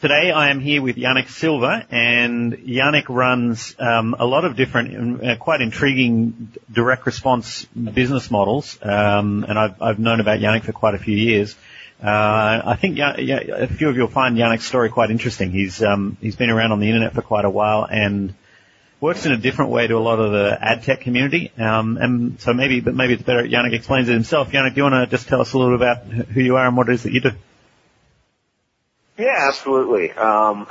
Today I am here with Yanik Silver, and Yanik runs um, a lot of different, uh, quite intriguing direct response business models. Um, and I've, I've known about Yanik for quite a few years. Uh, I think yeah, yeah, a few of you will find Yanik's story quite interesting. He's um, he's been around on the internet for quite a while and works in a different way to a lot of the ad tech community. Um, and so maybe, but maybe it's better Yanik explains it himself. Yanik, do you want to just tell us a little about who you are and what it is that you do? Yeah, absolutely. Um,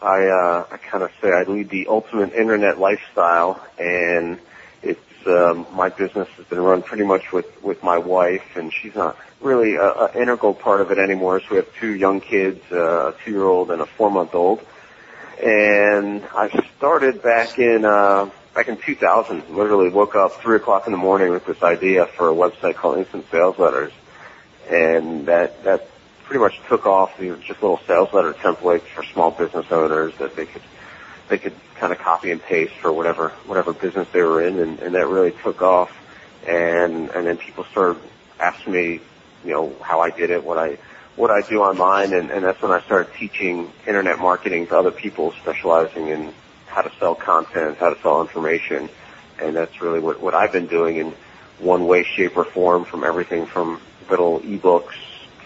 I uh, I kind of say I lead the ultimate internet lifestyle, and it's um, my business has been run pretty much with with my wife, and she's not really an integral part of it anymore. So we have two young kids, uh, a two-year-old and a four-month-old, and I started back in uh, back in 2000. Literally woke up three o'clock in the morning with this idea for a website called Instant Sales Letters, and that that pretty much took off these just little sales letter templates for small business owners that they could they could kind of copy and paste for whatever whatever business they were in, and, and that really took off. And and then people started asking me, you know, how I did it, what I what I do online, and, and that's when I started teaching internet marketing to other people, specializing in how to sell content, how to sell information, and that's really what what I've been doing in one way, shape, or form, from everything from little ebooks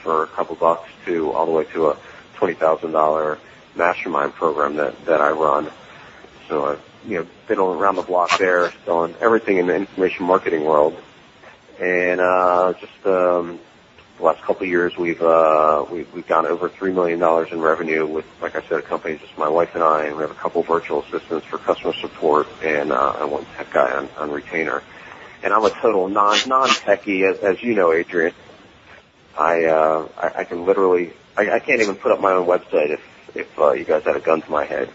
for a couple bucks to all the way to a twenty thousand dollar mastermind program that that I run. So I've you know been around the block there, selling everything in the information marketing world, and uh, just um, the last couple of years we've uh, we've, we've gone over three million dollars in revenue with, like I said, a company just my wife and I, and we have a couple virtual assistants for customer support and uh, and one tech guy on, on retainer. And I'm a total non non techie, as, as you know, Adrian. I, uh, I, I can literally, I, I can't even put up my own website if, if, uh, you guys had a gun to my head.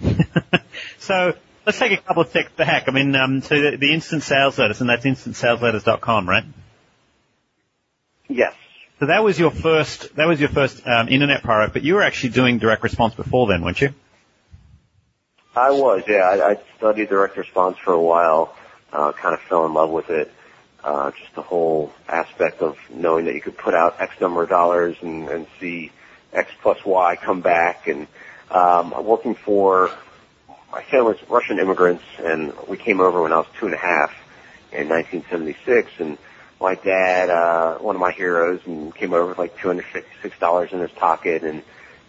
so, let's take a couple of steps back. I mean, um, so the, the instant sales letters, and that's instantsalesletters.com, right? Yes. So that was your first, that was your first, um, internet product, but you were actually doing direct response before then, weren't you? I was, yeah. I, I studied direct response for a while, uh, kind of fell in love with it uh, just the whole aspect of knowing that you could put out X number of dollars and, and see X plus Y come back. And um, I'm working for my family's Russian immigrants, and we came over when I was two and a half in 1976. And my dad, uh, one of my heroes, and came over with like $256 in his pocket, and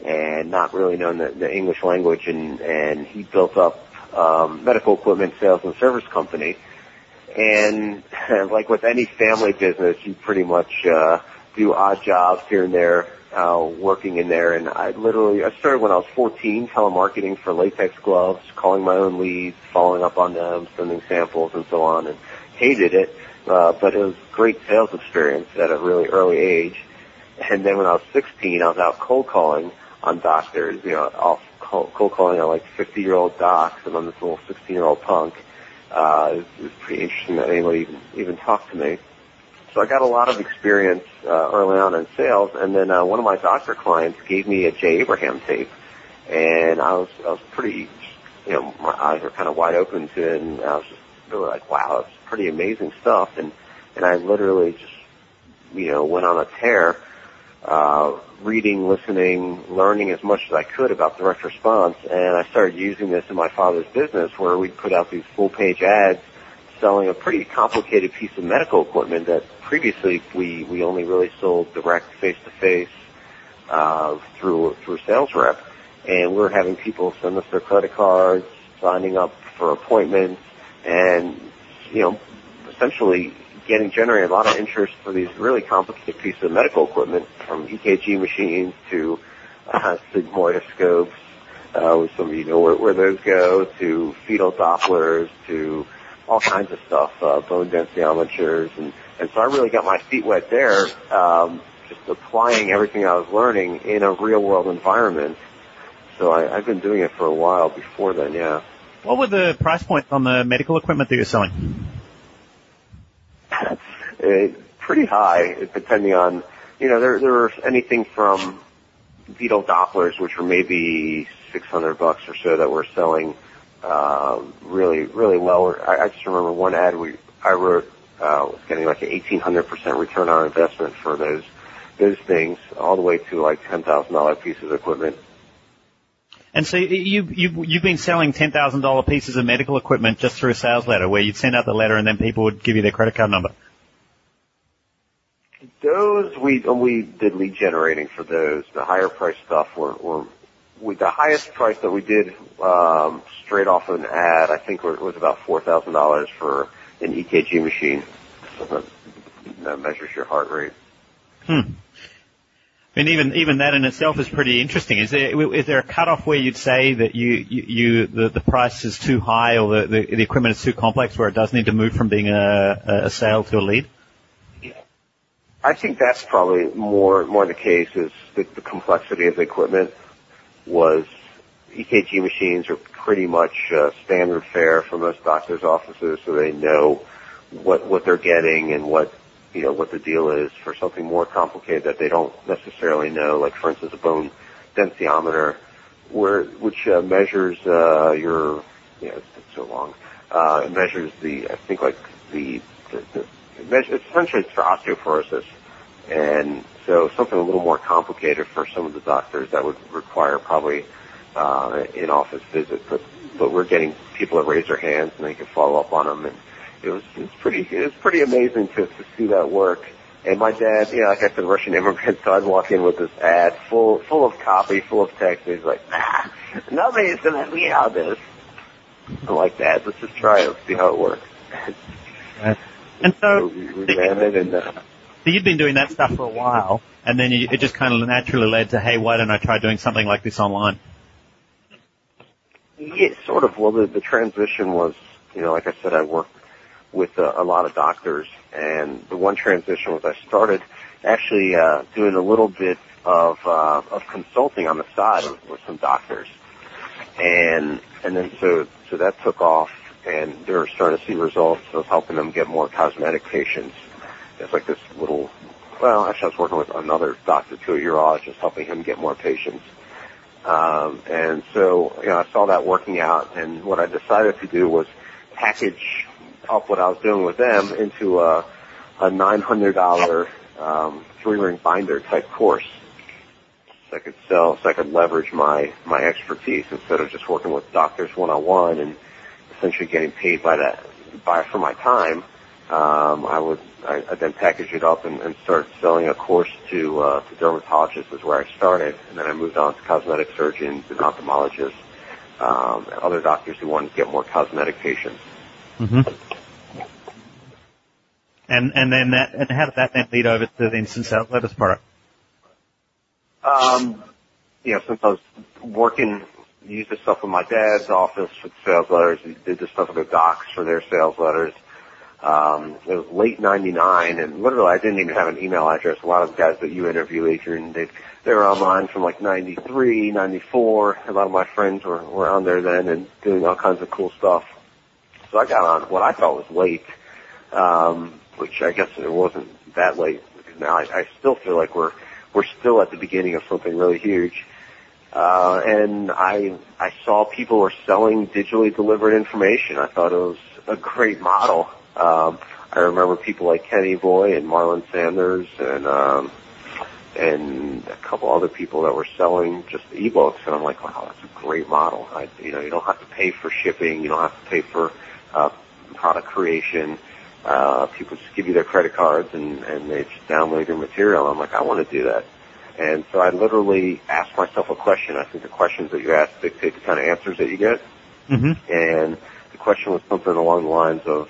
and not really knowing the, the English language, and and he built up um, medical equipment sales and service company and like with any family business, you pretty much uh, do odd jobs here and there, uh, working in there. And I literally, I started when I was 14, telemarketing for latex gloves, calling my own leads, following up on them, sending samples, and so on. And hated it, uh, but it was great sales experience at a really early age. And then when I was 16, I was out cold calling on doctors, you know, off cold calling on like 50 year old docs, and I'm this little 16 year old punk uh, it, was, it was pretty interesting that anybody even, even talked to me. So I got a lot of experience uh, early on in sales, and then uh, one of my doctor clients gave me a Jay Abraham tape, and I was I was pretty, you know, my eyes were kind of wide open to it, and I was just really like, wow, it's pretty amazing stuff, and and I literally just, you know, went on a tear uh, reading, listening, learning as much as I could about direct response, and I started using this in my father's business where we'd put out these full page ads selling a pretty complicated piece of medical equipment that previously we, we only really sold direct face to face uh through through sales rep. And we were having people send us their credit cards, signing up for appointments, and you know, essentially getting generated a lot of interest for these really complicated pieces of medical equipment, from EKG machines to uh, sigmoidoscopes. Uh, some of you know where, where those go, to fetal Dopplers, to all kinds of stuff, uh, bone densitometers, and and so I really got my feet wet there, um, just applying everything I was learning in a real world environment. So I, I've been doing it for a while before then, yeah. What were the price points on the medical equipment that you're selling? Pretty high, depending on, you know, there, there were anything from fetal Dopplers, which were maybe 600 bucks or so that were selling, uh, really, really well. I, I just remember one ad we, I wrote, uh, was getting like an 1800% return on investment for those, those things, all the way to like $10,000 pieces of equipment. And so you, you, you've been selling $10,000 pieces of medical equipment just through a sales letter where you'd send out the letter and then people would give you their credit card number. Those we we did lead generating for those. The higher price stuff were, were we, the highest price that we did um, straight off an ad. I think was about four thousand dollars for an EKG machine that, that measures your heart rate. Hmm. I mean, even even that in itself is pretty interesting. Is there is there a cutoff where you'd say that you you, you the, the price is too high or the, the, the equipment is too complex where it does need to move from being a, a sale to a lead? I think that's probably more more the case is the, the complexity of the equipment was EKG machines are pretty much uh, standard fare for most doctors' offices, so they know what what they're getting and what you know, what the deal is for something more complicated that they don't necessarily know, like for instance a bone densitometer, where, which uh, measures uh, your, you know, it's, it's so long, uh, it measures the, I think like the, the, the essentially it's for osteoporosis. And so something a little more complicated for some of the doctors that would require probably uh, in-office visit, but but we're getting people that raise their hands and they can follow up on them and it was it was pretty it was pretty amazing to to see that work. And my dad, you know, like I said, Russian immigrant, so I'd walk in with this ad full full of copy, full of text. And he's like, nah, nobody's gonna let me out this. I'm like, Dad, let's just try it, let's see how it works. And so, we, we ran it, and uh, so you'd been doing that stuff for a while, and then you, it just kind of naturally led to, hey, why don't I try doing something like this online? Yeah, sort of. Well, the, the transition was, you know, like I said, I worked with a, a lot of doctors. And the one transition was I started actually uh, doing a little bit of uh, of consulting on the side with, with some doctors, and and then so so that took off, and they were starting to see results of helping them get more cosmetic patients. It's like this little. Well, actually, I was working with another doctor too, a urologist, helping him get more patients. Um, and so, you know, I saw that working out, and what I decided to do was package up what I was doing with them into a, a $900 um, three ring binder type course. So I could sell, so I could leverage my, my expertise instead of just working with doctors one on one and essentially getting paid by that, by, for my time. Um, I would, I, I then package it up and, and start selling a course to, uh, to dermatologists is where I started. And then I moved on to cosmetic surgeons and ophthalmologists, um, and other doctors who wanted to get more cosmetic patients. Mm-hmm. And and then that and how did that then lead over to the instant letters product? Um, you know, since I was working, used this stuff in my dad's office for the sales letters, did this stuff with the docs for their sales letters. Um, it was late '99, and literally I didn't even have an email address. A lot of the guys that you interview, Adrian, they they were online from like '93, '94. A lot of my friends were were on there then and doing all kinds of cool stuff. So I got on what I thought was late. Um, which I guess it wasn't that late now I, I still feel like we're we're still at the beginning of something really huge. Uh, and I I saw people were selling digitally delivered information. I thought it was a great model. Um, I remember people like Ken Evoy and Marlon Sanders and um, and a couple other people that were selling just ebooks, and I'm like, wow, that's a great model. I, you know, you don't have to pay for shipping, you don't have to pay for uh, product creation uh, people just give you their credit cards and, and they just download your material. I'm like, I want to do that. And so I literally asked myself a question. I think the questions that you ask dictate the kind of answers that you get. Mm-hmm. And the question was something along the lines of,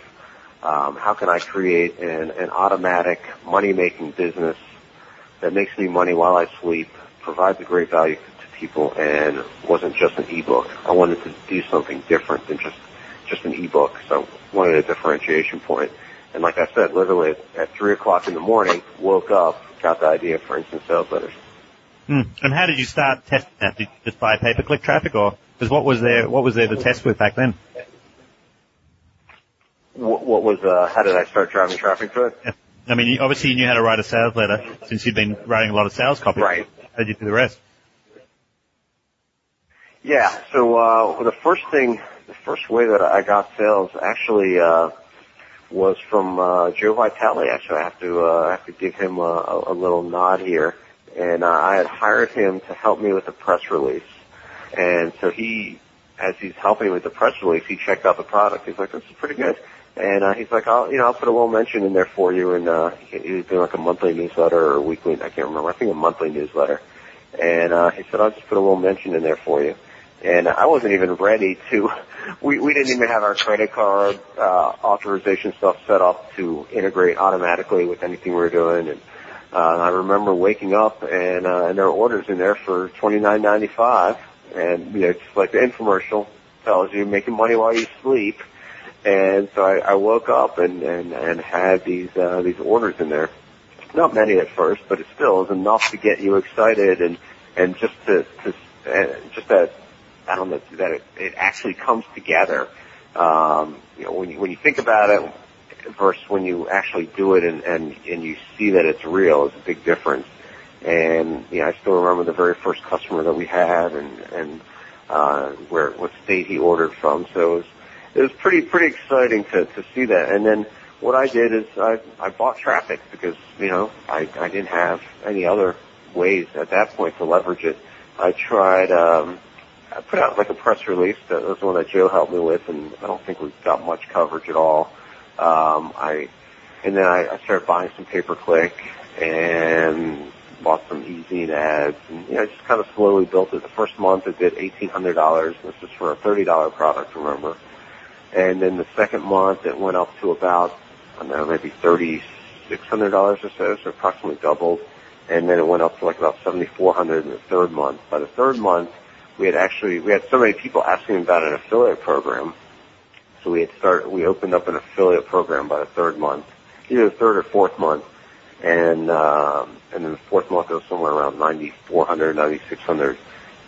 um, how can I create an, an automatic money-making business that makes me money while I sleep, provides a great value to people, and wasn't just an ebook. I wanted to do something different than just just an ebook. So I wanted a differentiation point. And like I said, literally at, at three o'clock in the morning, woke up, got the idea for instant sales letters. Hmm. And how did you start testing that? Did you just buy pay-per-click traffic, or because what was there? What was there to test with back then? What, what was? Uh, how did I start driving traffic to it? Yeah. I mean, obviously you knew how to write a sales letter since you'd been writing a lot of sales copy. Right. How did you do the rest? Yeah. So uh, the first thing, the first way that I got sales actually. Uh, was from uh, Joe Vitale. Actually, I have to uh, I have to give him a, a little nod here. And uh, I had hired him to help me with a press release. And so he, as he's helping with the press release, he checked out the product. He's like, this is pretty good. And uh, he's like, I'll, you know, I'll put a little mention in there for you. And uh, he, he was doing like a monthly newsletter or weekly, I can't remember. I think a monthly newsletter. And uh, he said, I'll just put a little mention in there for you. And I wasn't even ready to. We we didn't even have our credit card uh, authorization stuff set up to integrate automatically with anything we were doing. And uh, I remember waking up and uh, and there were orders in there for twenty nine ninety five, and you know, just like the infomercial tells you, making money while you sleep. And so I, I woke up and and and had these uh, these orders in there. Not many at first, but it still is enough to get you excited and and just to to uh, just that I don't know that it, it actually comes together. Um, you know, when you when you think about it, versus when you actually do it and and and you see that it's real, it's a big difference. And you know, I still remember the very first customer that we had, and and uh, where what state he ordered from. So it was it was pretty pretty exciting to to see that. And then what I did is I I bought traffic because you know I I didn't have any other ways at that point to leverage it. I tried. um I put out like a press release. That was one that Joe helped me with, and I don't think we got much coverage at all. Um, I and then I, I started buying some pay per click and bought some ezine ads, and you know I just kind of slowly built it. The first month it did eighteen hundred dollars. This is for a thirty dollar product, remember? And then the second month it went up to about I don't know maybe thirty six hundred dollars or so, so approximately doubled. And then it went up to like about seventy four hundred in the third month. By the third month we had actually we had so many people asking about an affiliate program. So we had started we opened up an affiliate program by the third month, either the third or fourth month, and um, and then the fourth month it was somewhere around ninety four hundred, ninety six hundred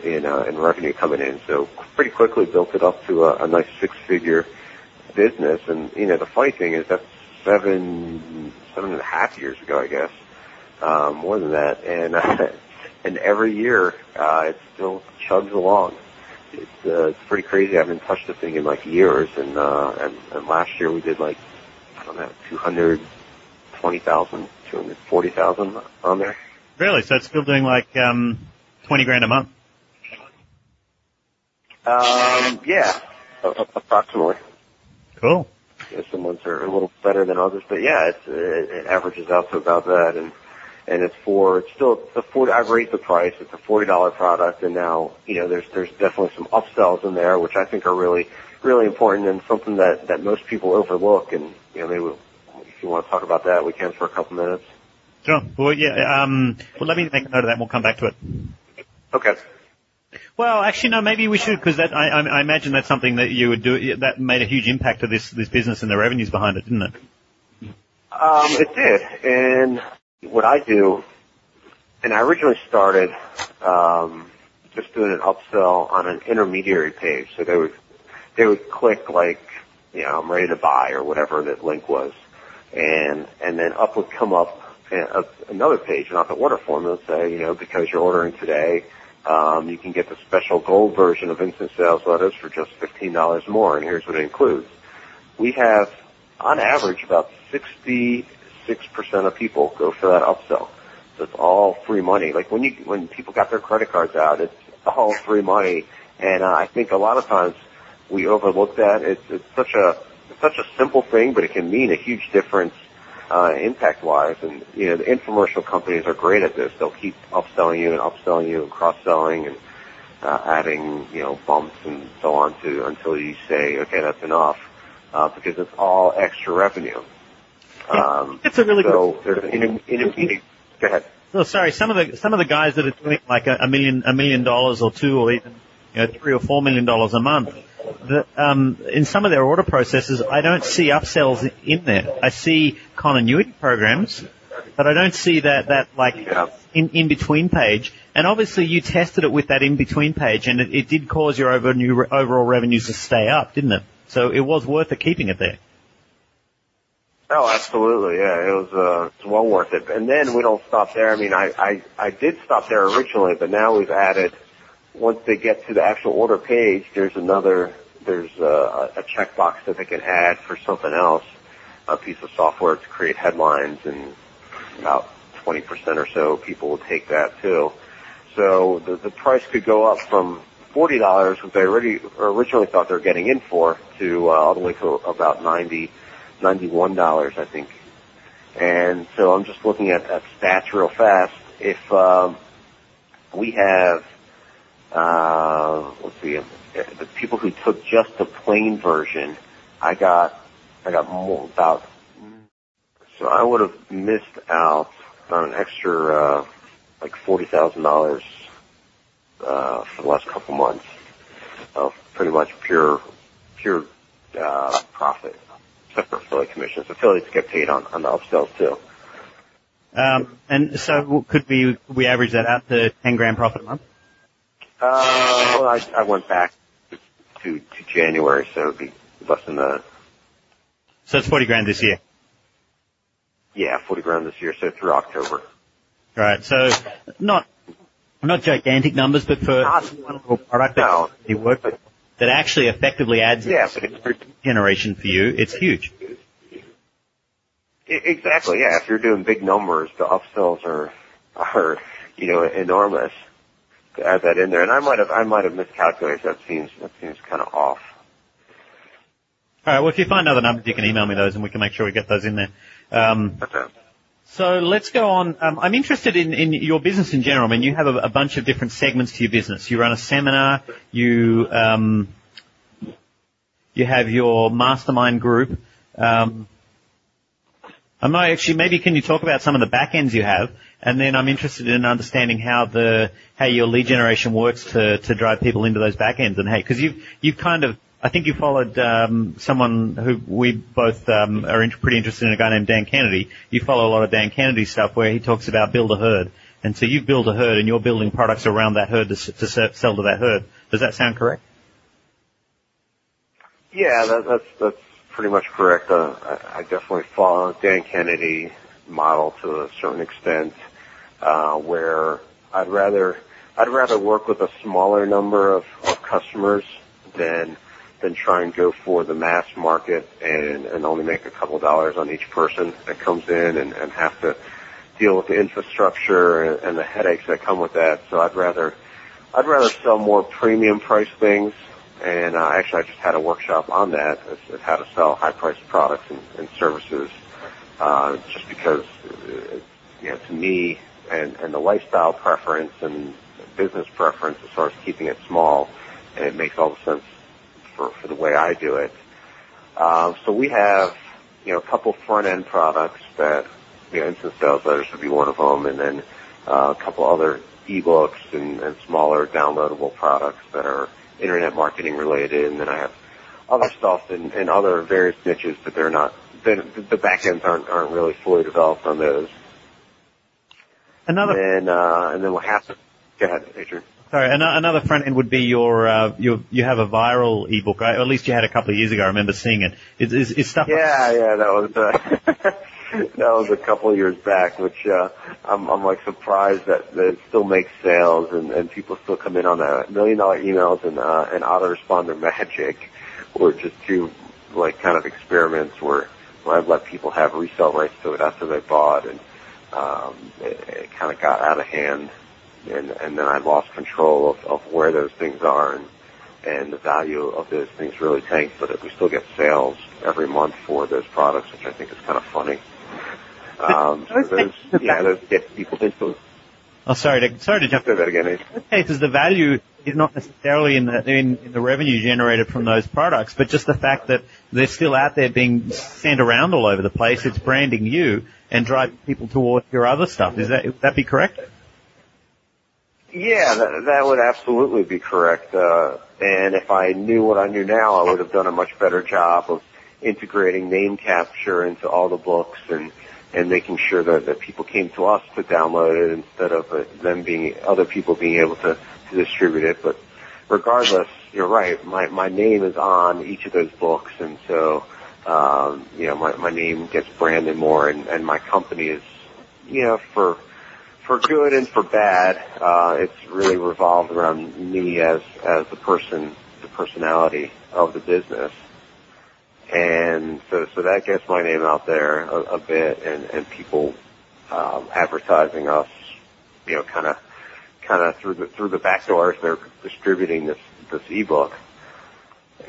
in uh, in revenue coming in. So pretty quickly built it up to a, a nice six figure business. And you know the funny thing is that's seven seven and a half years ago, I guess, um, more than that, and. Uh, and every year uh, it still chugs along. It's uh, it's pretty crazy. I haven't touched the thing in like years, and uh, and, and last year we did like I don't know two hundred twenty thousand, two hundred forty thousand on there. Really? So it's still doing like um, twenty grand a month. Um, yeah, approximately. Cool. Yeah, some months are a little better than others, but yeah, it's, it, it averages out to about that, and and it's for it's still it's a forty. I've raised the price. It's a forty dollar product, and now you know there's there's definitely some upsells in there, which I think are really really important and something that that most people overlook. And you know, maybe if you want to talk about that, we can for a couple minutes. Sure. Well, yeah. Um, well, let me make a note of that. and We'll come back to it. Okay. Well, actually, no. Maybe we should because that I, I, I imagine that's something that you would do. That made a huge impact to this this business and the revenues behind it, didn't it? Um, it did, and what I do, and I originally started um, just doing an upsell on an intermediary page. So they would they would click like, you know, I'm ready to buy or whatever that link was, and and then up would come up a, another page, not the order form. It'll say, you know, because you're ordering today, um, you can get the special gold version of instant sales letters for just fifteen dollars more, and here's what it includes. We have, on average, about sixty 6% of people go for that upsell. So it's all free money. Like when you, when people got their credit cards out, it's all free money. And uh, I think a lot of times we overlook that. It's, it's such a, it's such a simple thing, but it can mean a huge difference, uh, impact wise. And, you know, the infomercial companies are great at this. They'll keep upselling you and upselling you and cross selling and, uh, adding, you know, bumps and so on to until you say, okay, that's enough, uh, because it's all extra revenue. Um, it's a really so good. There's an. Go ahead. Oh, sorry. Some of the some of the guys that are doing like a, a million a million dollars or two or even you know three or four million dollars a month. The, um, in some of their order processes, I don't see upsells in there. I see continuity programs, but I don't see that that like yeah. in in between page. And obviously, you tested it with that in between page, and it, it did cause your overall overall revenues to stay up, didn't it? So it was worth it keeping it there. Oh, absolutely. Yeah, it was, uh, it's well worth it. And then we don't stop there. I mean, I, I, I did stop there originally, but now we've added, once they get to the actual order page, there's another, there's a, a checkbox that they can add for something else, a piece of software to create headlines and about 20% or so people will take that too. So the, the price could go up from forty dollars, which I already originally thought they were getting in for, to uh, all the way to about ninety, ninety-one dollars, I think. And so I'm just looking at, at stats real fast. If um, we have, uh, let's see, the people who took just the plain version, I got, I got more, about, so I would have missed out on an extra, uh, like forty thousand dollars uh, for the last couple months of pretty much pure pure uh, profit, for affiliate commissions. Affiliates get paid on, on the upsells too. Um, and so could we we average that out to ten grand profit a month? Uh, well, I, I went back to, to to January, so it'd be less than the So it's forty grand this year. yeah forty grand this year, so through October. Right. So not not gigantic numbers, but for Not- one little product that No. you work with, that actually effectively adds Yeah, generation for you, it's huge. Exactly, yeah. If you're doing big numbers, the upsells are are you know enormous. To add that in there, and I might have I might have miscalculated. That seems that seems kind of off. All right. Well, if you find other numbers, you can email me those, and we can make sure we get those in there. Um, Okay. So let's go on. Um, I'm interested in, in your business in general. I mean, you have a, a bunch of different segments to your business. You run a seminar. You um, you have your mastermind group. Um, I'm not actually. Maybe can you talk about some of the back ends you have, and then I'm interested in understanding how the how your lead generation works to to drive people into those back ends. And hey, because you've you've kind of I think you followed um, someone who we both um, are in, pretty interested in, a guy named Dan Kennedy. You follow a lot of Dan Kennedy stuff where he talks about build a herd, and so you've built a herd, and you're building products around that herd to, to sell to that herd. Does that sound correct? Yeah, that, that's that's pretty much correct. Uh, I, I definitely follow Dan Kennedy model to a certain extent, uh, where I'd rather I'd rather work with a smaller number of, of customers than than try and go for the mass market and, and only make a couple dollars on each person that comes in and, and have to deal with the infrastructure and, the headaches that come with that. So I'd rather I'd rather sell more premium price things and uh, actually, I just had a workshop on that as, as how to sell high-priced products and, and services. Uh, just because, uh, you know, to me and, and the lifestyle preference and business preference as far as keeping it small, it makes all the sense for, for the way I do it. Um, so we have, you know, a couple front-end products that, you know, instant sales letters would be one of them, and then uh, a couple other ebooks and, and smaller downloadable products that are internet marketing related, and then I have other stuff and, in other various niches, but they're not. The, the back ends aren't aren't really fully developed on those. Another And then uh, and then what happens? Go ahead, Adrian. Sorry, another front end would be your, uh, your, you have a viral ebook, or at least you had a couple of years ago. I remember seeing it. Is, is, is stuff like Yeah, yeah, that was uh, that was a couple of years back, which uh, I'm I'm like surprised that, that it still makes sales and and people still come in on the million dollar emails and uh, and autoresponder magic, or just two like kind of experiments where where I've let people have resale rights to it after they bought and um, it, it kind of got out of hand and and then I lost control of, of where those things are and and the value of those things really tanked, but we still get sales every month for those products, which I think is kind of funny. Um, so those, yeah, those get people into Oh, sorry to, sorry to jump say that again. In most cases, the value is not necessarily in the, in, in the revenue generated from those products, but just the fact that they're still out there being sent around all over the place. It's branding you and driving people towards your other stuff. Is that, would that be correct? Yeah, that, that would absolutely be correct. Uh, and if I knew what I knew now, I would have done a much better job of integrating name capture into all the books and and making sure that, that people came to us to download it instead of uh, them being other people being able to, to distribute it. But regardless, you're right. My my name is on each of those books, and so um, you know my my name gets branded more, and and my company is you know for for good and for bad, uh, it's really revolved around me as as the person, the personality of the business, and so so that gets my name out there a, a bit, and and people um, advertising us, you know, kind of kind of through the through the back doors they're distributing this this ebook.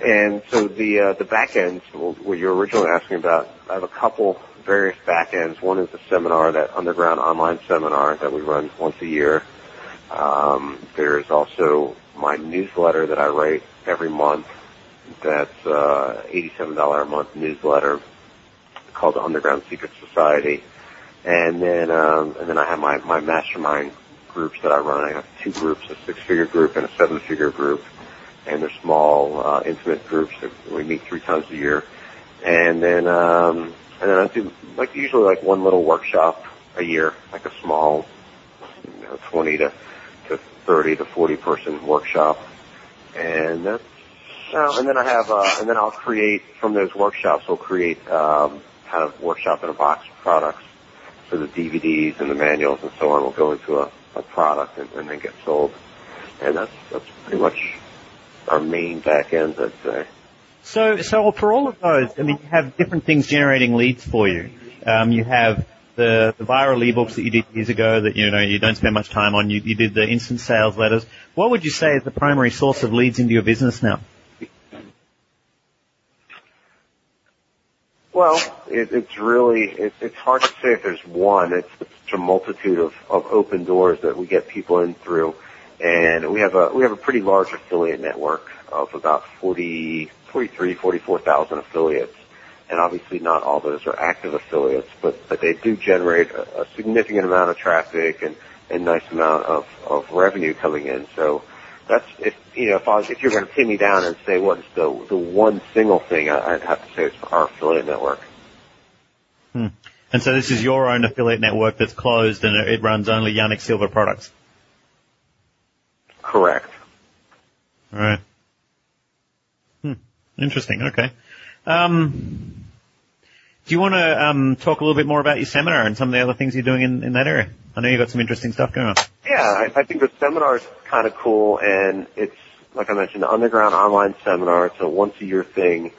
And so the uh, the back ends, what you were originally asking about, I have a couple various back ends. One is the seminar, that underground online seminar that we run once a year. Um, there's also my newsletter that I write every month. That's uh, $87 a month newsletter called the Underground Secret Society. And then um, and then I have my my mastermind groups that I run. I have two groups, a six-figure group and a seven-figure group and they're small, uh, intimate groups that we meet three times a year. And then, um, and then I do like usually like one little workshop a year, like a small, you know, 20 to, to 30 to 40 person workshop. And that's, uh, and then I have, uh, and then I'll create from those workshops, we'll create, um, kind of workshop in a box products. So the DVDs and the manuals and so on will go into a, a product and, and then get sold. And that's, that's pretty much our main back ends, I'd say. So, so for all of those, I mean, you have different things generating leads for you. Um, you have the, the viral ebooks that you did years ago that you know you don't spend much time on. You, you did the instant sales letters. What would you say is the primary source of leads into your business now? Well, it, it's really it, it's hard to say if there's one. It's, it's a multitude of, of open doors that we get people in through and we have a we have a pretty large affiliate network of about 40, 43, 44,000 affiliates. And obviously not all those are active affiliates, but, but they do generate a, a significant amount of traffic and a nice amount of, of revenue coming in. So that's if you know if I was, if you're going to pin me down and say what's the the one single thing, I'd have to say it's our affiliate network. Hmm. And so this is your own affiliate network that's closed and it runs only Yanik Silver products. Correct. All right. Hmm. Interesting. Okay. Um, do you want to um, talk a little bit more about your seminar and some of the other things you're doing in, in that area? I know you've got some interesting stuff going on. Yeah, I, I think the seminar is kind of cool, and it's like I mentioned, the underground online seminar. It's a once a year thing,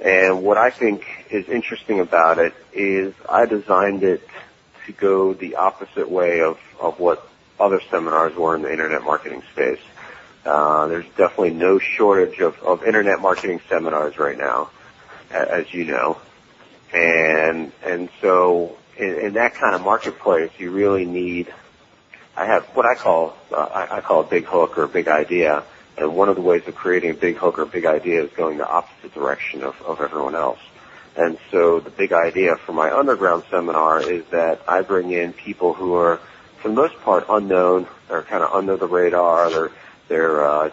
and what I think is interesting about it is I designed it to go the opposite way of of what other seminars were in the internet marketing space. Uh, there's definitely no shortage of, of internet marketing seminars right now, as you know. And, and so in, in that kind of marketplace, you really need, I have what I call, uh, I, I call a big hook or a big idea. And one of the ways of creating a big hook or big idea is going the opposite direction of, of everyone else. And so the big idea for my underground seminar is that I bring in people who are for the most part unknown. They're kind of under the radar. They're they're uh,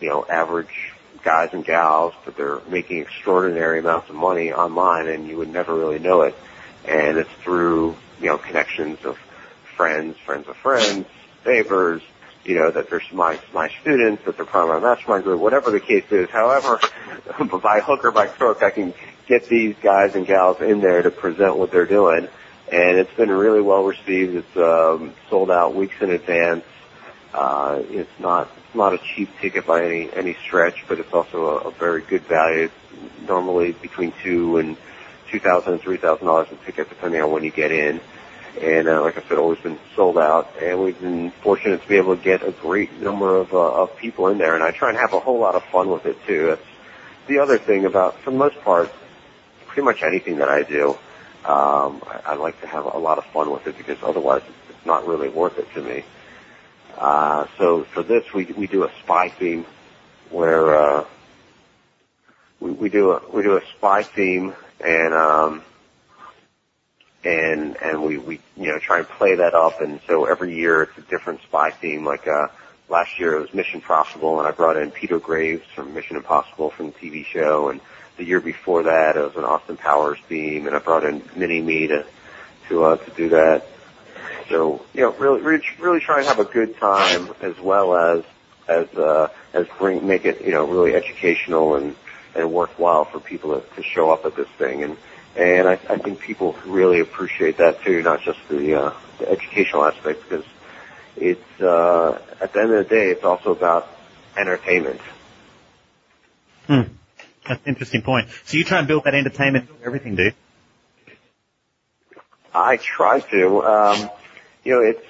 you know average guys and gals, but they're making extraordinary amounts of money online, and you would never really know it. And it's through you know connections of friends, friends of friends, neighbors, you know, that they're my my students, that they're part of my mastermind group, whatever the case is. However, by hook or by crook, I can get these guys and gals in there to present what they're doing and it's been really well received. It's um, sold out weeks in advance. Uh, it's not it's not a cheap ticket by any any stretch, but it's also a, a very good value. It's normally between two and two thousand and three thousand dollars a ticket, depending on when you get in. And uh, like I said, always been sold out, and we've been fortunate to be able to get a great number of uh, of people in there. And I try and have a whole lot of fun with it too. That's the other thing about, for the most part, pretty much anything that I do um, I, I like to have a lot of fun with it because otherwise it's not really worth it to me. Uh, so for this, we we do a spy theme where uh, we, we do a we do a spy theme and um, and and we we you know try and play that up and so every year it's a different spy theme like uh last year it was Mission Possible and I brought in Peter Graves from Mission Impossible from the TV show and the year before that, it was an Austin Powers theme, and I brought in Mini Me to to uh, to do that. So you know, really, really, really try and have a good time as well as as uh, as bring make it you know really educational and and worthwhile for people to, to show up at this thing. And and I, I think people really appreciate that too, not just the, uh, the educational aspect, because it's uh, at the end of the day, it's also about entertainment. Hmm. That's an interesting point. So you try and build that entertainment into everything, do? I try to. Um, you know, it's,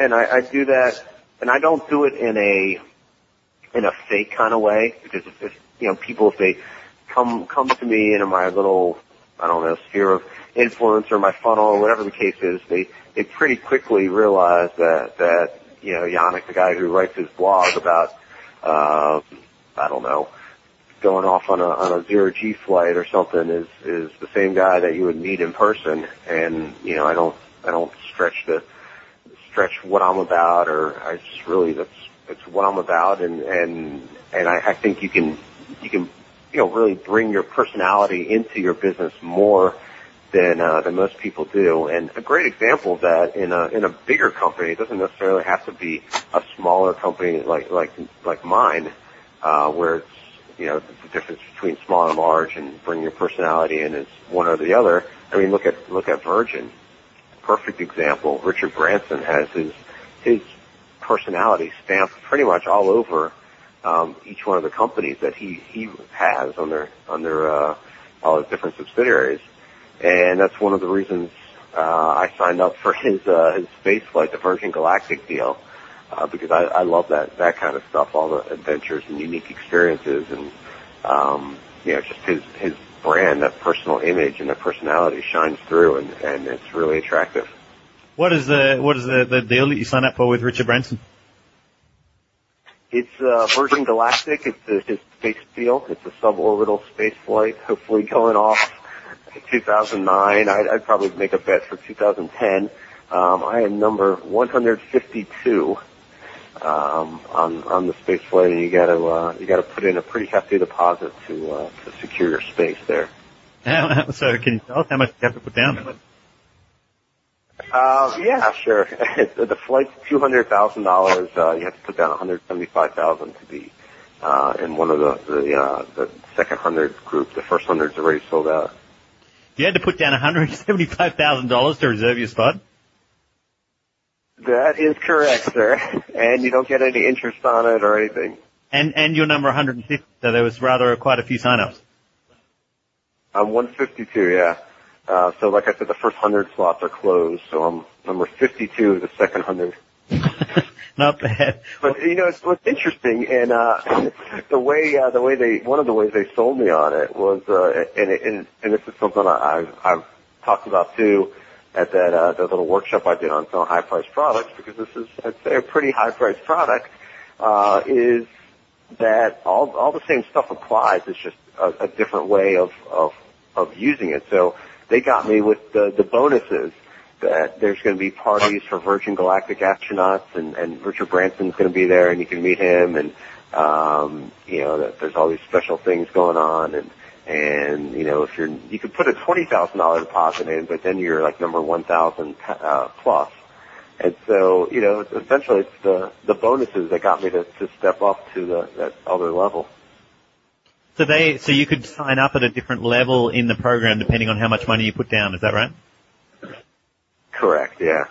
and I, I do that and I don't do it in a in a fake kind of way because if, if you know people if they come come to me in my little I don't know sphere of influence or my funnel or whatever the case is, they they pretty quickly realize that that you know Yanik, the guy who writes his blog about uh, I don't know going off on a on a zero G flight or something is is the same guy that you would meet in person, and you know I don't I don't stretch the stretch what I'm about, or I just really that's that's what I'm about, and and and I, I think you can you can you know really bring your personality into your business more than uh, than most people do. And a great example of that in a in a bigger company, it doesn't necessarily have to be a smaller company like like like mine, uh, where it's you know the difference between small and large, and bring your personality in as one or the other. I mean, look at look at Virgin, perfect example. Richard Branson has his his personality stamped pretty much all over um, each one of the companies that he he has on their on their uh, all his different subsidiaries, and that's one of the reasons uh, I signed up for his uh, his space flight, the Virgin Galactic deal, uh, because I, I love that that kind of stuff, all the adventures and unique experiences, and um, you know just his his brand, that personal image and that personality shines through, and and it's really attractive. What is the what is the, the deal that you sign up for with Richard Branson? It's uh, Virgin Galactic. It's a, his space deal. It's a suborbital space flight, hopefully going off 2009. I'd, I'd probably make a bet for 2010. Um, I am number 152 um, on on the space flight, and you got to uh, you got to put in a pretty hefty deposit to uh, to secure your space there. so, can you tell us how much you have to put down? Uh, yeah, sure. the flight's two hundred thousand dollars. Uh, you have to put down one hundred seventy-five thousand to be uh, in one of the the, uh, the second hundred group. The first hundred's already sold out. You had to put down one hundred seventy-five thousand dollars to reserve your spot. That is correct, sir. And you don't get any interest on it or anything. And and you're number 150, so there was rather quite a few sign-ups. I'm 152, yeah. Uh, so like I said, the first 100 slots are closed, so I'm number 52 of the second 100. Not bad. But you know, it's what's interesting, and uh, the way uh, the way they one of the ways they sold me on it was, uh, and, and and this is something I, I've I've talked about too at that uh, that little workshop I did on selling high priced products because this is I'd say a pretty high priced product uh, is that all all the same stuff applies. It's just a, a different way of of of using it. So they got me with the the bonuses that there's going to be parties for Virgin Galactic astronauts and and Richard Branson's going to be there and you can meet him and um you know there's all these special things going on and and you know if you're you could put a twenty thousand dollar deposit in but then you're like number one thousand uh plus. And so you know essentially it's the the bonuses that got me to to step up to the that other level. So they so you could sign up at a different level in the program depending on how much money you put down. Is that right? Correct yeah.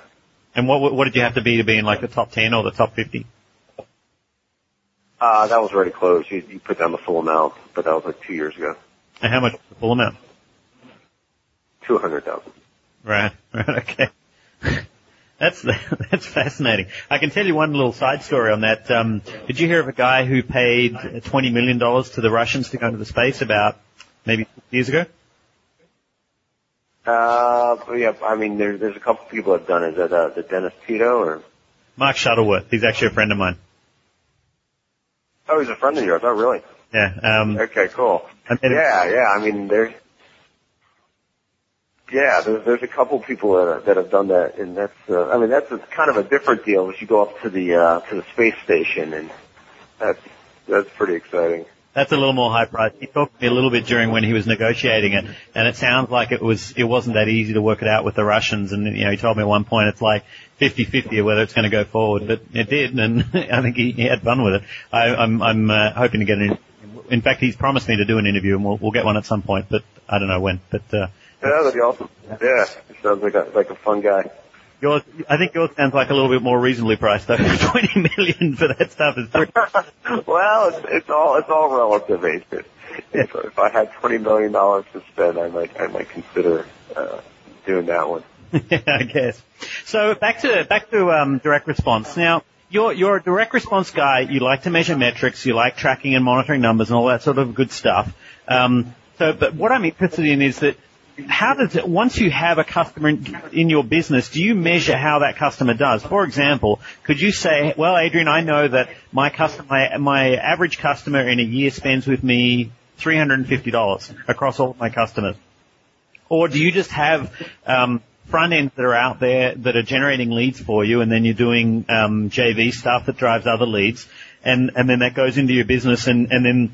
And what what did you have to be to be in like the top 10 or the top 50 uh that was already closed. You you put down the full amount but that was like two years ago and how much the full amount? Two hundred thousand. Right. Right. Okay. That's that's fascinating. I can tell you one little side story on that. Um, did you hear of a guy who paid twenty million dollars to the Russians to go into the space about maybe years ago? Uh, yeah. I mean, there's there's a couple people that have done it. Is that uh, the Dennis Tito or Mark Shuttleworth? He's actually a friend of mine. Oh, he's a friend of yours. Oh, really? Yeah. Um, okay. Cool. Yeah. Yeah. I mean, there's yeah, there's, there's a couple people that, that have done that, and that's, uh, I mean, that's a, kind of a different deal as you go up to the, uh, to the space station, and that's, that's pretty exciting. That's a little more high price. He talked to me a little bit during when he was negotiating it, and it sounds like it was, it wasn't that easy to work it out with the Russians, and, you know, he told me at one point it's like 50-50 whether it's going to go forward, but it did, and I think he, he had fun with it. I, I'm, I'm, uh, hoping to get an, in fact, he's promised me to do an interview, and we'll, we'll get one at some point, but I don't know when, but, uh, yeah, that'd be awesome. Yeah, it sounds like a like a fun guy. Yours, I think yours sounds like a little bit more reasonably priced though. Twenty million for that stuff is pretty. well, it's, it's all it's all relative, ain't it? If, if I had twenty million dollars to spend, I might I might consider uh, doing that one. I guess. So back to back to um, direct response. Now, you're you're a direct response guy. You like to measure metrics. You like tracking and monitoring numbers and all that sort of good stuff. Um, so, but what I'm interested in is that how does it, once you have a customer in, in, your business, do you measure how that customer does? For example, could you say, well, Adrian, I know that my customer, my, my average customer in a year spends with me $350 across all of my customers. Or do you just have, um, front ends that are out there that are generating leads for you and then you're doing, um, JV stuff that drives other leads and, and then that goes into your business and, and then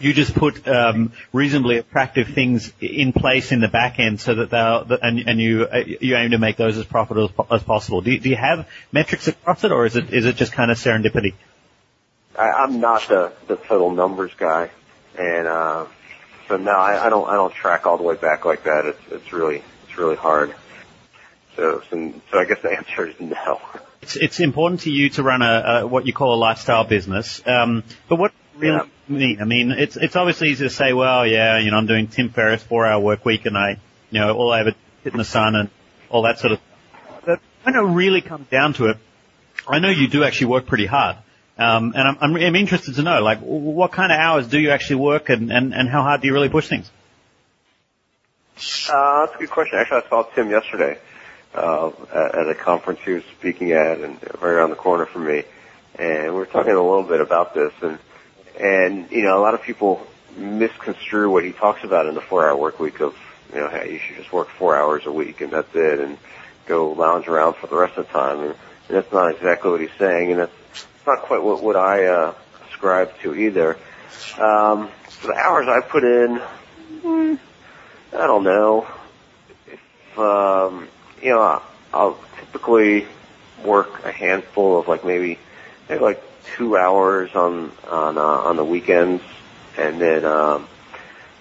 you just put um, reasonably attractive things in place in the back end so that they'll and, and you uh, you aim to make those as profitable as possible. Do you, do you have metrics across it, or is it is it just kind of serendipity? I, I'm not the the total numbers guy, and uh, so no, I, I don't I don't track all the way back like that. It's it's really it's really hard. So so, so I guess the answer is no. It's it's important to you to run a, a what you call a lifestyle business. Um, but what really yeah mean? I mean, it's it's obviously easy to say, well, yeah, you know, I'm doing Tim Ferriss four hour work week, and I, you know, all I ever sit in the sun and all that sort of. But when it really comes down to it, I know you do actually work pretty hard, um, and I'm, I'm I'm interested to know, like, what kind of hours do you actually work, and and and how hard do you really push things? Uh, that's a good question. Actually, I saw Tim yesterday uh, at, a conference he was speaking at, and right around the corner from me, and we were talking a little bit about this, and and, you know, a lot of people misconstrue what he talks about in the four hour work week of, you know, hey, you should just work four hours a week and that's it and go lounge around for the rest of the time. And, and that's not exactly what he's saying and that's not quite what, what I, uh, ascribe to either. Um, for the hours I put in, hmm, I don't know. If, um, you know, I'll typically work a handful of like maybe, maybe like two hours on on uh, on the weekends, and then um,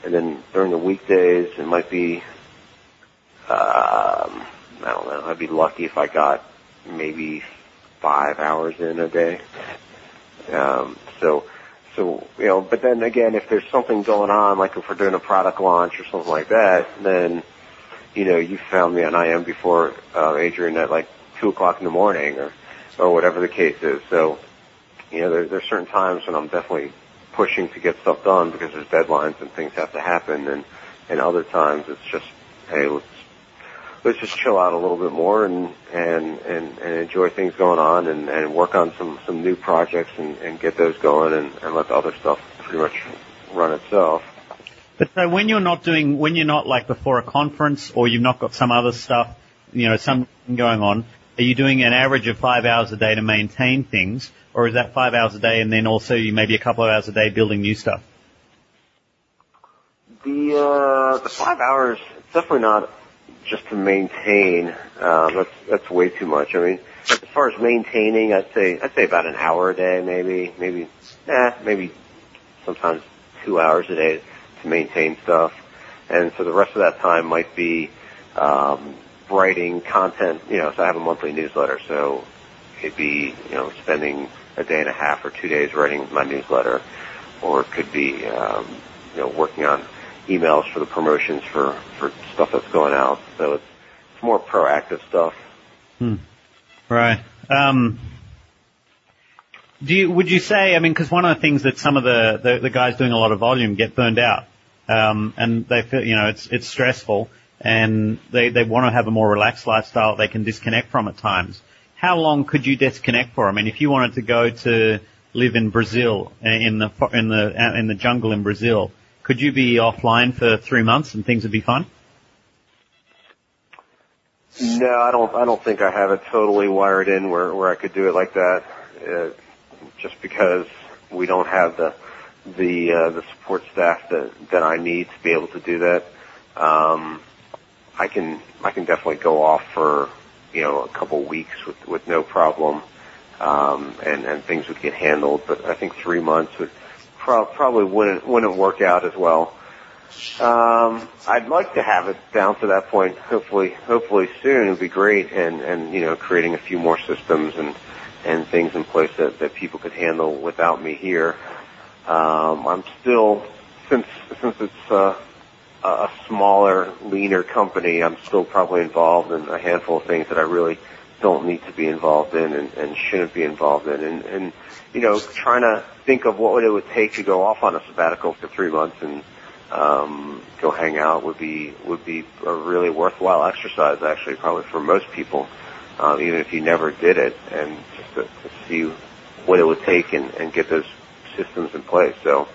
and then during the weekdays it might be um, I don't know. I'd be lucky if I got maybe five hours in a day. Um, so so you know, but then again, if there's something going on, like if we're doing a product launch or something like that, then you know you found me on IM before uh, Adrian at like two o'clock in the morning or or whatever the case is. So you know, there, there's certain times when I'm definitely pushing to get stuff done because there's deadlines and things have to happen, and and other times it's just, hey, let's let's just chill out a little bit more and and and, and enjoy things going on and and work on some some new projects and, and get those going and, and let the other stuff pretty much run itself. But so when you're not doing, when you're not like before a conference or you've not got some other stuff, you know, something going on, are you doing an average of five hours a day to maintain things? or is that five hours a day and then also you maybe a couple of hours a day building new stuff? The uh, the five hours definitely not just to maintain. Um, that's that's way too much. I mean, as far as maintaining, I'd say I'd say about an hour a day, maybe maybe eh, maybe sometimes two hours a day to maintain stuff, and so the rest of that time might be um, writing content. You know, so I have a monthly newsletter, so it'd be you know spending a day and a half or two days writing my newsletter, or it could be um, you know working on emails for the promotions for for stuff that's going out. So it's it's more proactive stuff. Hmm. Right. Um, do you, would you say, I mean, because one of the things that some of the, the, the guys doing a lot of volume get burned out, um, and they feel, you know, it's, it's stressful and they, they want to have a more relaxed lifestyle they can disconnect from at times how long could you disconnect for? I mean, if you wanted to go to live in Brazil, in the in the in the jungle in Brazil, could you be offline for three months and things would be fine? No, I don't. I don't think I have it totally wired in where where I could do it like that. Uh, just because we don't have the the uh, the support staff that that I need to be able to do that. Um, I can I can definitely go off for you know, a couple weeks with, with no problem, um, and, and things would get handled. But I think three months would pro- probably wouldn't, wouldn't work out as well. Um, I'd like to have it down to that point. Hopefully, hopefully soon. It would be great, and and you know, creating a few more systems and and things in place that that people could handle without me here. Um, I'm still since since it's uh, a smaller, leaner company, I'm still probably involved in a handful of things that I really don't need to be involved in and, and shouldn't be involved in. And, and, you know, trying to think of what it would take to go off on a sabbatical for three months and, um, go hang out would be, would be a really worthwhile exercise actually, probably for most people, um, even if you never did it and just to, to see what it would take and, and get those systems in place. So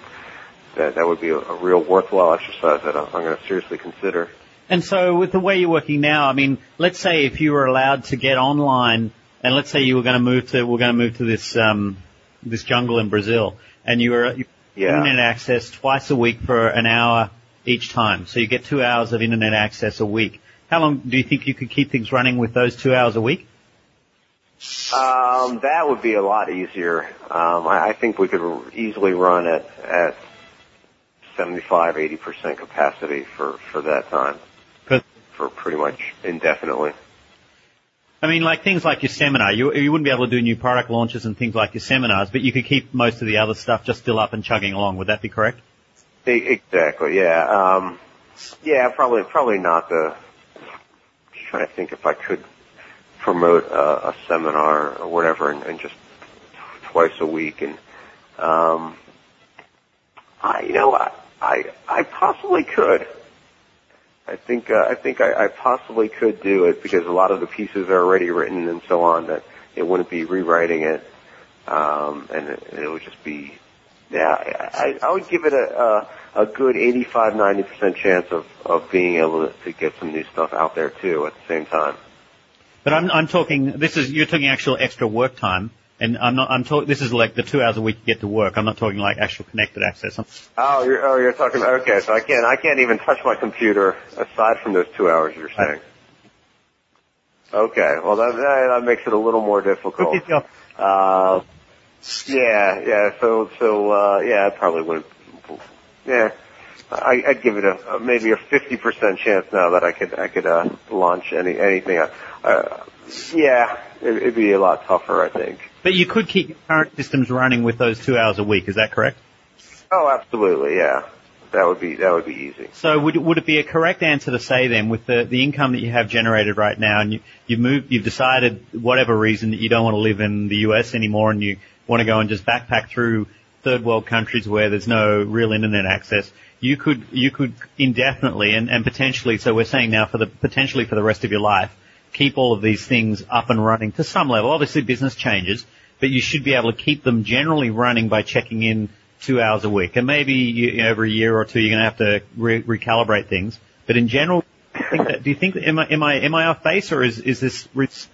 that, that would be a, a real worthwhile exercise that I'm going to seriously consider. And so with the way you're working now, I mean, let's say if you were allowed to get online and let's say you were going to move to, we're going to move to this, um, this jungle in Brazil and you were, you Yeah. internet access twice a week for an hour each time. So you get two hours of internet access a week. How long do you think you could keep things running with those two hours a week? Um, that would be a lot easier. Um, I, I think we could easily run at at 75, 80 percent capacity for for that time, For- pretty much indefinitely. I mean, like things like your seminar, you, you wouldn't be able to do new product launches and things like your seminars, but you could keep most of the other stuff just still up and chugging along. Would that be correct? Exactly. Yeah. Um, yeah. Probably. Probably not the. Just trying to think if I could promote a, a seminar or whatever, and, and just twice a week, and um, I, you know, I, I, I possibly could. I think uh, I think I, I possibly could do it because a lot of the pieces are already written and so on that it wouldn't be rewriting it, um, and it, it would just be yeah. I, I would give it a a, a good 85 90 percent chance of of being able to, to get some new stuff out there too at the same time. But I'm, I'm talking, this is, you're talking actual extra work time, and I'm not, I'm talking, this is like the two hours a week you get to work. I'm not talking like actual connected access. I'm- Oh, you're oh you're talking okay. So I can't I can't even touch my computer aside from those two hours you're saying. Okay, well that that, that makes it a little more difficult. Uh, yeah, yeah. So, so, uh, yeah, I probably wouldn't. Yeah, I, I'd give it a, a maybe a fifty percent chance now that I could, I could uh, launch any anything. Uh, uh, yeah, it, it'd be a lot tougher, I think. But you could keep your current systems running with those two hours a week. Is that correct? Oh, absolutely, yeah. That would be that would be easy. So would would it be a correct answer to say then, with the the income that you have generated right now, and you you've moved, you've decided whatever reason that you don't want to live in the US anymore, and you want to go and just backpack through third world countries where there's no real internet access, you could you could indefinitely and, and potentially. So we're saying now for the potentially for the rest of your life, keep all of these things up and running to some level. Obviously, business changes, but you should be able to keep them generally running by checking in two hours a week. And maybe you, every year or two, you're going to have to re- recalibrate things. But in general, do you think that, do you think am I am I am I off base or is is this?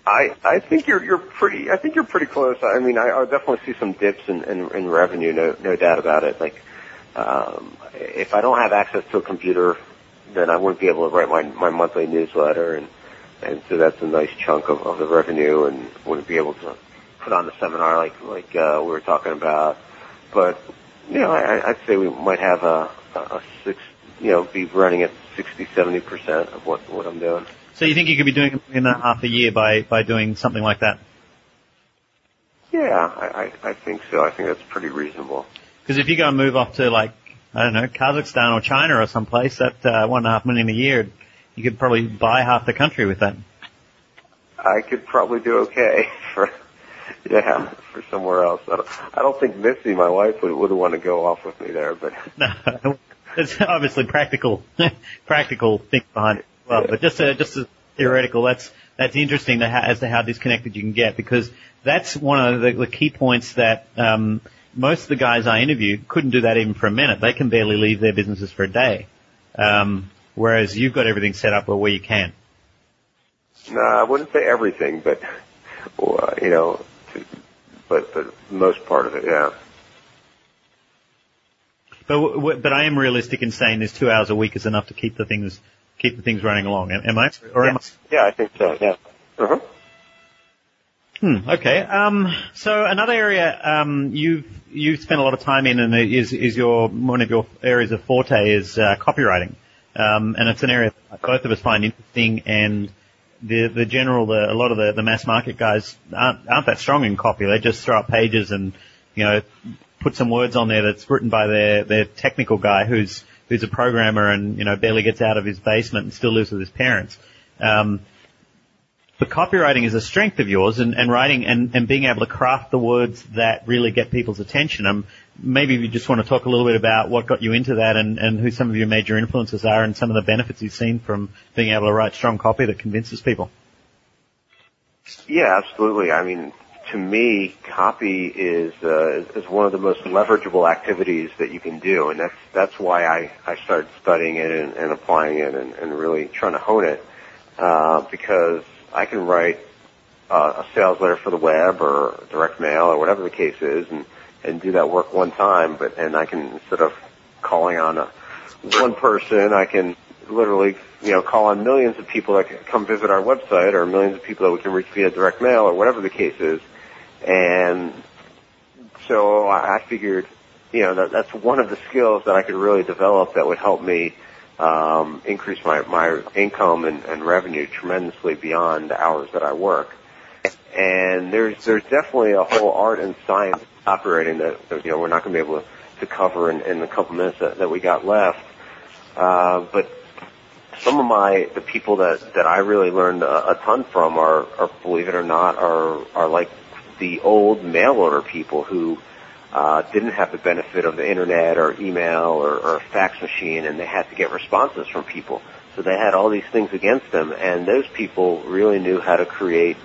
I I think you're you're pretty. I think you're pretty close. I mean, I, I definitely see some dips in, in in revenue. No no doubt about it. Like, um, if I don't have access to a computer, then I wouldn't be able to write my my monthly newsletter, and and so that's a nice chunk of, of the revenue, and wouldn't be able to put on the seminar like like uh, we were talking about. But you know, I, I'd say we might have a, a, a six. You know, be running at 60, 70 percent of what what I'm doing. so you think you could be doing a million and a half a year by by doing something like that? Yeah, I, I, I think so. I think that's pretty reasonable. Because if you go and move off to like I don't know Kazakhstan or China or someplace, that uh, one and a half million a year, you could probably buy half the country with that. I could probably do okay for, yeah, for somewhere else. I don't, I don't think Missy, my wife, would would want to go off with me there, but No, it's obviously practical, practical thing behind it. as Well, but just a, just a theoretical. That's that's interesting to ha- as to how disconnected you can get because that's one of the, the key points that um, most of the guys I interview couldn't do that even for a minute. They can barely leave their businesses for a day, um, whereas you've got everything set up where you can. no, I wouldn't say everything, but uh, you know, but but most part of it, yeah. But but I am realistic in saying this two hours a week is enough to keep the things keep the things running along. Am, I? Or am I? Yeah, I think so. Yeah. Uh-huh. Hmm, okay. Um, so another area um, you've you've spent a lot of time in, and is is your one of your areas of forte is uh, copywriting, um, and it's an area that both of us find interesting. And the the general, the, a lot of the, the mass market guys aren't aren't that strong in copy. They just throw up pages and you know put some words on there that's written by their their technical guy who's who's a programmer and you know barely gets out of his basement and still lives with his parents. Um, but copywriting is a strength of yours and, and writing and, and being able to craft the words that really get people's attention. Um, maybe you just want to talk a little bit about what got you into that and, and who some of your major influences are and some of the benefits you've seen from being able to write strong copy that convinces people. Yeah, absolutely. I mean, to me, copy is uh, is one of the most leverageable activities that you can do, and that's that's why I I started studying it and, and applying it and, and really trying to hone it uh, because I can write uh, a sales letter for the web or direct mail or whatever the case is, and and do that work one time. But and I can instead of calling on a one person, I can literally you know call on millions of people that can come visit our website or millions of people that we can reach via direct mail or whatever the case is. And so I figured, you know, that that's one of the skills that I could really develop that would help me um, increase my, my income and, and revenue tremendously beyond the hours that I work. And there's there's definitely a whole art and science operating that you know we're not going to be able to, to cover in, in the couple minutes that, that we got left. Uh, but some of my the people that that I really learned a, a ton from are, are believe it or not are are like the old mail order people who uh, didn't have the benefit of the internet or email or, or a fax machine, and they had to get responses from people. So they had all these things against them, and those people really knew how to create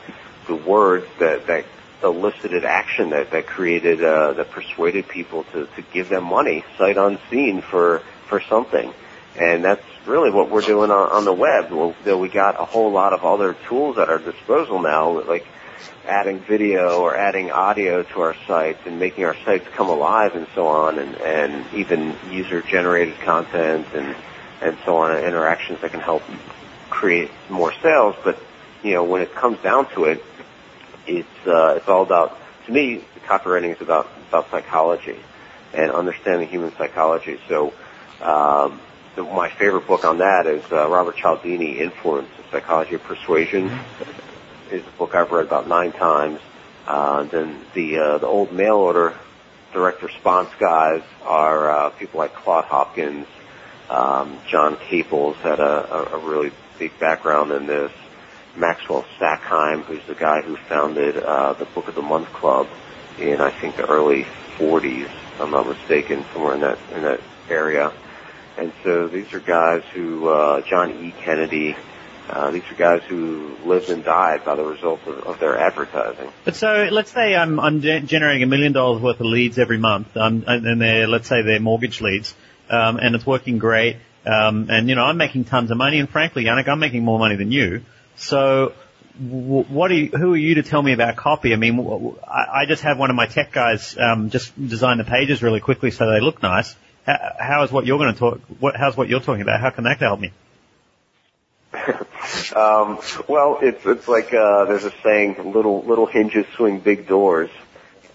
the words that that elicited action that that created uh, that persuaded people to to give them money sight unseen for for something, and that's really what we're doing on, on the web. Well, we got a whole lot of other tools at our disposal now, like adding video or adding audio to our sites and making our sites come alive and so on and, and even user generated content and, and so on and interactions that can help create more sales. But, you know, when it comes down to it, it's, uh, it's all about, to me, copywriting is about, about psychology and understanding human psychology. So, um, the, my favorite book on that is uh, Robert Cialdini, Influence, The Psychology of Persuasion. Mm-hmm is a book I've read about nine times. Uh, then the uh, the old mail order direct response guys are uh, people like Claude Hopkins, um, John Caples had a, a, a really big background in this. Maxwell Sackheim, who's the guy who founded uh, the Book of the Month Club in I think the early 40s, if I'm not mistaken, somewhere in that in that area. And so these are guys who uh, John E. Kennedy, uh, these are guys who lived and died by the results of, of their advertising. But so let's say I'm, I'm generating a million dollars worth of leads every month, um, and they're let's say they're mortgage leads, um, and it's working great. Um, and you know I'm making tons of money, and frankly, Yanik, I'm making more money than you. So what you, who are you to tell me about copy? I mean, I just have one of my tech guys um, just design the pages really quickly so they look nice. How, how is what you're going to talk? What, how's what you're talking about? How can that help me? um, well, it's it's like uh, there's a saying: little little hinges swing big doors,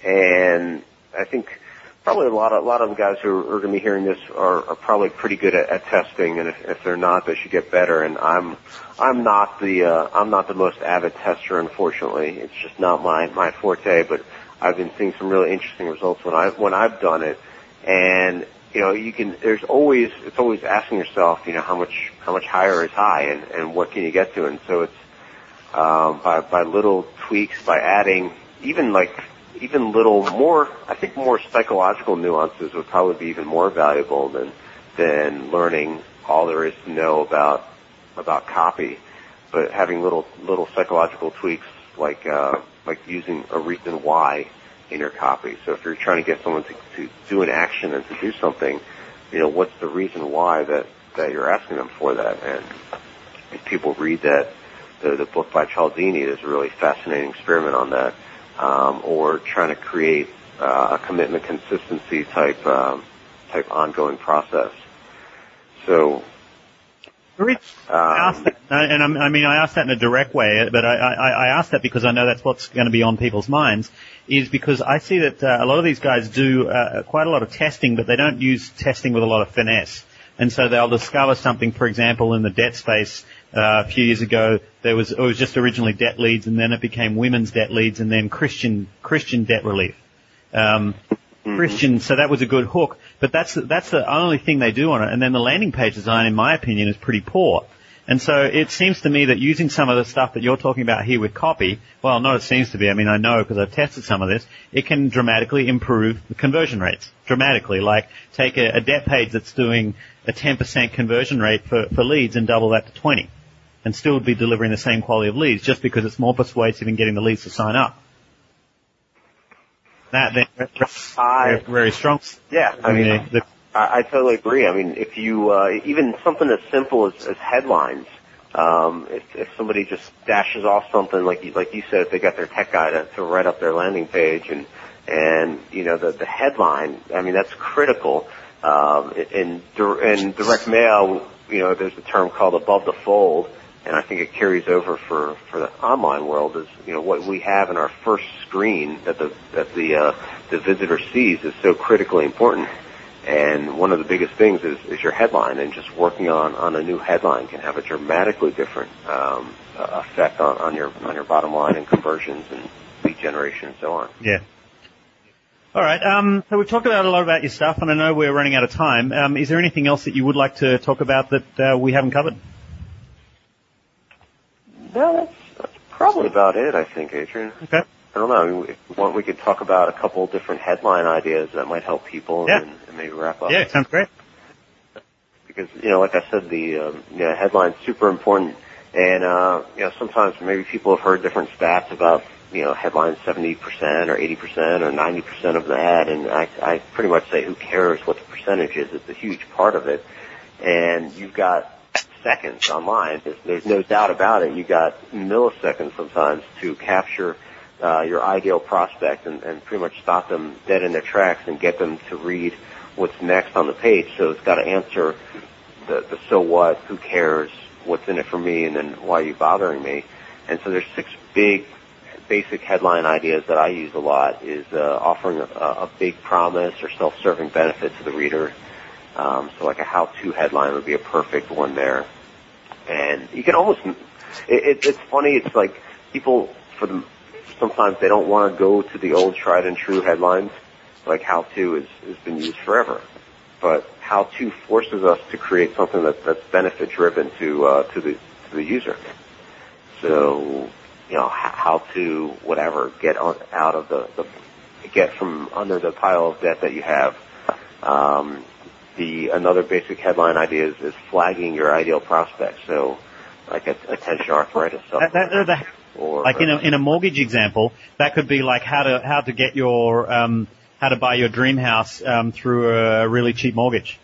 and I think probably a lot of a lot of the guys who are, going to be hearing this are, are probably pretty good at, at testing, and if, if they're not, they should get better. And I'm I'm not the uh, I'm not the most avid tester, unfortunately. It's just not my my forte. But I've been seeing some really interesting results when I when I've done it, and you know, you can, there's always, it's always asking yourself, you know, how much, how much higher is high and, and what can you get to? And so it's, um, by, by little tweaks, by adding even like, even little more, I think more psychological nuances would probably be even more valuable than, than learning all there is to know about, about copy. But having little, little psychological tweaks like, uh, like using a reason why in your copy. So if you're trying to get someone to, to do an action and to do something, you know, what's the reason why that, that you're asking them for that? And if people read that, the, the book by Cialdini is a really fascinating experiment on that. Um, or trying to create uh, a commitment consistency type um, type ongoing process. So um, that, and I mean, I asked that in a direct way, but I, I, I asked that because I know that's what's going to be on people's minds. Is because I see that uh, a lot of these guys do uh, quite a lot of testing, but they don't use testing with a lot of finesse. And so they'll discover something, for example, in the debt space. Uh, a few years ago, there was it was just originally debt leads, and then it became women's debt leads, and then Christian Christian debt relief. Um, mm-hmm. Christian, so that was a good hook. But that's that's the only thing they do on it. And then the landing page design, in my opinion, is pretty poor. And so it seems to me that using some of the stuff that you're talking about here with copy, well, not it seems to be, I mean, I know because I've tested some of this, it can dramatically improve the conversion rates. Dramatically. Like take a, a debt page that's doing a 10% conversion rate for, for leads and double that to 20 and still be delivering the same quality of leads just because it's more persuasive in getting the leads to sign up. That then I, very strong. Yeah, I mean, the, the, I, I totally agree. I mean, if you uh, even something as simple as, as headlines, um, if, if somebody just dashes off something like you, like you said, if they got their tech guy to, to write up their landing page and and you know the the headline, I mean that's critical. Um, in in direct mail, you know, there's a term called above the fold and I think it carries over for for the online world is you know what we have in our first screen that the that the uh, the visitor sees is so critically important. And one of the biggest things is, is your headline, and just working on, on a new headline can have a dramatically different um, effect on, on your on your bottom line and conversions and lead generation and so on. Yeah. All right. Um, so we've talked about a lot about your stuff, and I know we're running out of time. Um, is there anything else that you would like to talk about that uh, we haven't covered? No, that's, that's probably about it, I think, Adrian. Okay. I don't know. If you want, we could talk about a couple different headline ideas that might help people yeah. and, and maybe wrap up. Yeah, sounds great. Because, you know, like I said, the um, you know, headline's super important. And, uh, you know, sometimes maybe people have heard different stats about, you know, headlines 70% or 80% or 90% of the ad. And I, I pretty much say, who cares what the percentage is? It's a huge part of it. And you've got seconds online. There's, there's no doubt about it. You got milliseconds sometimes to capture uh, your ideal prospect and, and pretty much stop them dead in their tracks and get them to read what's next on the page. So it's got to answer the, the so what, who cares, what's in it for me, and then why are you bothering me? And so there's six big basic headline ideas that I use a lot is uh, offering a, a big promise or self-serving benefit to the reader. Um, so like a how-to headline would be a perfect one there and you can almost it, it, it's funny. It's like people for the sometimes they don't want to go to the old tried and true headlines. Like how to is has been used forever, but how to forces us to create something that, that's benefit driven to uh, to the to the user. So you know how to whatever get on, out of the, the get from under the pile of debt that you have. Um, the another basic headline idea is, is flagging your ideal prospect. So, like a, attention arthritis. That, that, that, or like in a, in a mortgage example, that could be like how to how to get your um, how to buy your dream house um, through a really cheap mortgage.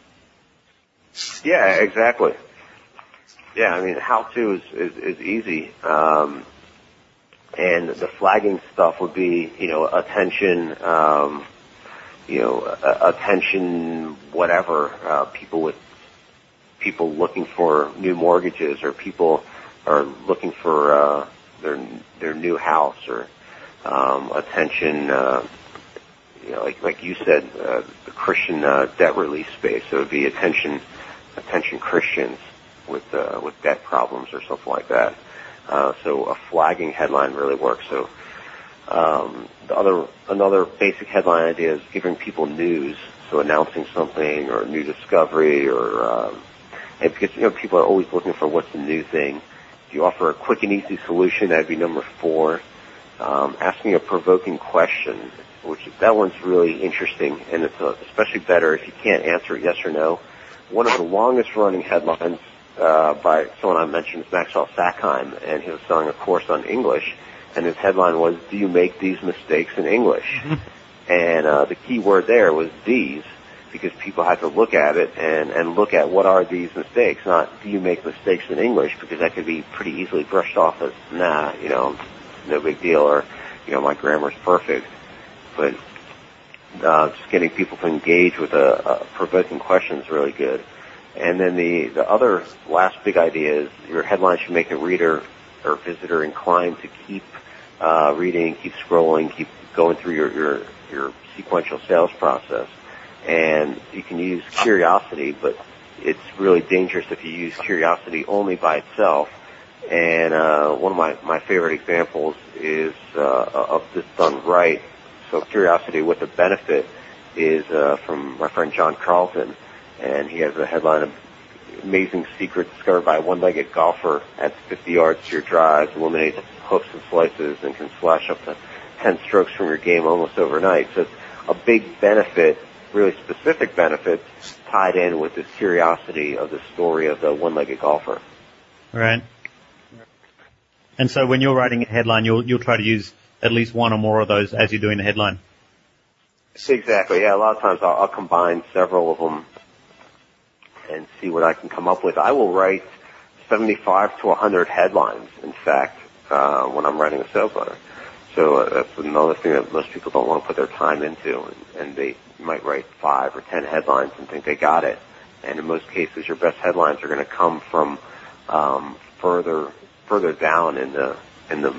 Yeah, exactly. Yeah, I mean, how to is is, is easy. Um, and the flagging stuff would be, you know, attention, um, you know, attention, whatever, uh, people with people looking for new mortgages or people are looking for uh, their their new house or um, attention. Uh, you know, like like you said, uh, the Christian uh, debt relief space. So it would be attention attention Christians with uh, with debt problems or something like that. Uh, so a flagging headline really works. So um, the other another basic headline idea is giving people news, so announcing something or a new discovery, or um, and because you know people are always looking for what's the new thing. If you offer a quick and easy solution, that'd be number four. Um, asking a provoking question, which that one's really interesting, and it's uh, especially better if you can't answer it yes or no. One of the longest running headlines uh, by someone I mentioned is Maxwell Sackheim, and he was selling a course on English and his headline was "Do you make these mistakes in English?" And uh, the key word there was "these," because people had to look at it and and look at what are these mistakes, not "Do you make mistakes in English?" because that could be pretty easily brushed off as "Nah, you know, no big deal," or you know, my grammar's perfect. But uh, just getting people to engage with a, a provoking question is really good. And then the, the other last big idea is your headline should make a reader or visitor inclined to keep uh, reading, keep scrolling, keep going through your, your, your sequential sales process. And you can use curiosity, but it's really dangerous if you use curiosity only by itself. And uh, one of my, my favorite examples is uh, of this done right. So curiosity with a benefit is uh, from my friend John Carlton, and he has a headline of amazing secret discovered by a one-legged golfer at 50 yards to your drive, eliminates hooks and slices, and can slash up to 10 strokes from your game almost overnight. So it's a big benefit, really specific benefit, tied in with this curiosity of the story of the one-legged golfer. Right. And so when you're writing a headline, you'll you'll try to use at least one or more of those as you're doing the headline. Exactly. Yeah. A lot of times I'll, I'll combine several of them and see what I can come up with. I will write 75 to 100 headlines, in fact, uh, when I'm writing a sales letter. So uh, that's another thing that most people don't want to put their time into, and, and they might write five or ten headlines and think they got it. And in most cases, your best headlines are going to come from um, further further down in the in the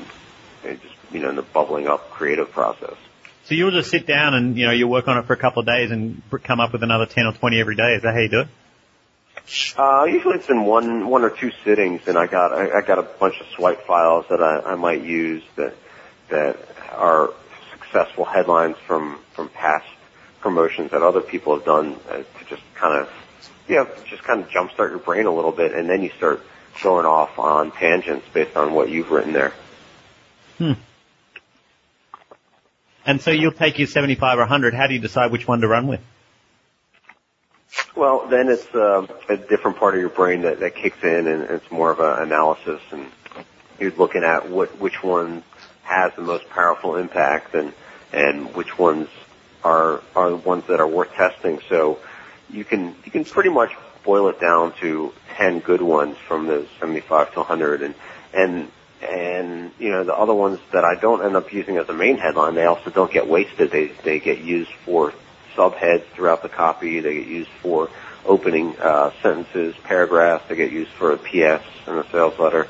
just you know in the bubbling up creative process. So you'll just sit down and you know you work on it for a couple of days and come up with another ten or twenty every day. Is that how you do it? Uh, usually it's in one one or two sittings, and I got I, I got a bunch of swipe files that I, I might use that that are successful headlines from from past promotions that other people have done uh, to just kind of you know just kind of jumpstart your brain a little bit, and then you start going off on tangents based on what you've written there. Hmm. And so you'll take your 75 or 100. How do you decide which one to run with? Well, then it's uh, a different part of your brain that, that kicks in, and it's more of an analysis, and you're looking at what which one has the most powerful impact, and and which ones are are the ones that are worth testing. So you can you can pretty much boil it down to 10 good ones from the 75 to 100 and and and you know the other ones that I don't end up using as a main headline they also don't get wasted they they get used for subheads throughout the copy they get used for opening uh, sentences paragraphs they get used for a PS in a sales letter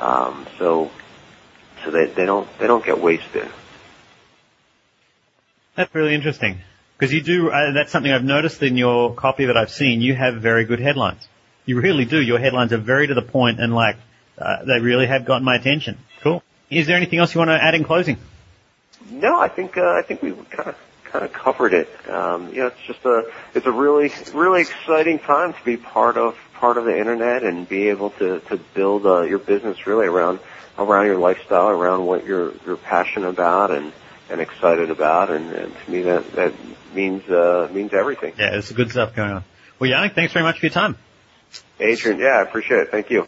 um, so so they they don't they don't get wasted that's really interesting because you do, uh, that's something I've noticed in your copy that I've seen. You have very good headlines. You really do. Your headlines are very to the point and like, uh, they really have gotten my attention. Cool. Is there anything else you want to add in closing? No, I think, uh, I think we kind of, kind of covered it. Um, you know, it's just a, it's a really, really exciting time to be part of, part of the internet and be able to, to build, uh, your business really around, around your lifestyle, around what you're, you're passionate about and, and excited about, and, and to me that that means uh, means everything. Yeah, it's good stuff going on. Well, Yanik, thanks very much for your time. Adrian, yeah, I appreciate it. Thank you.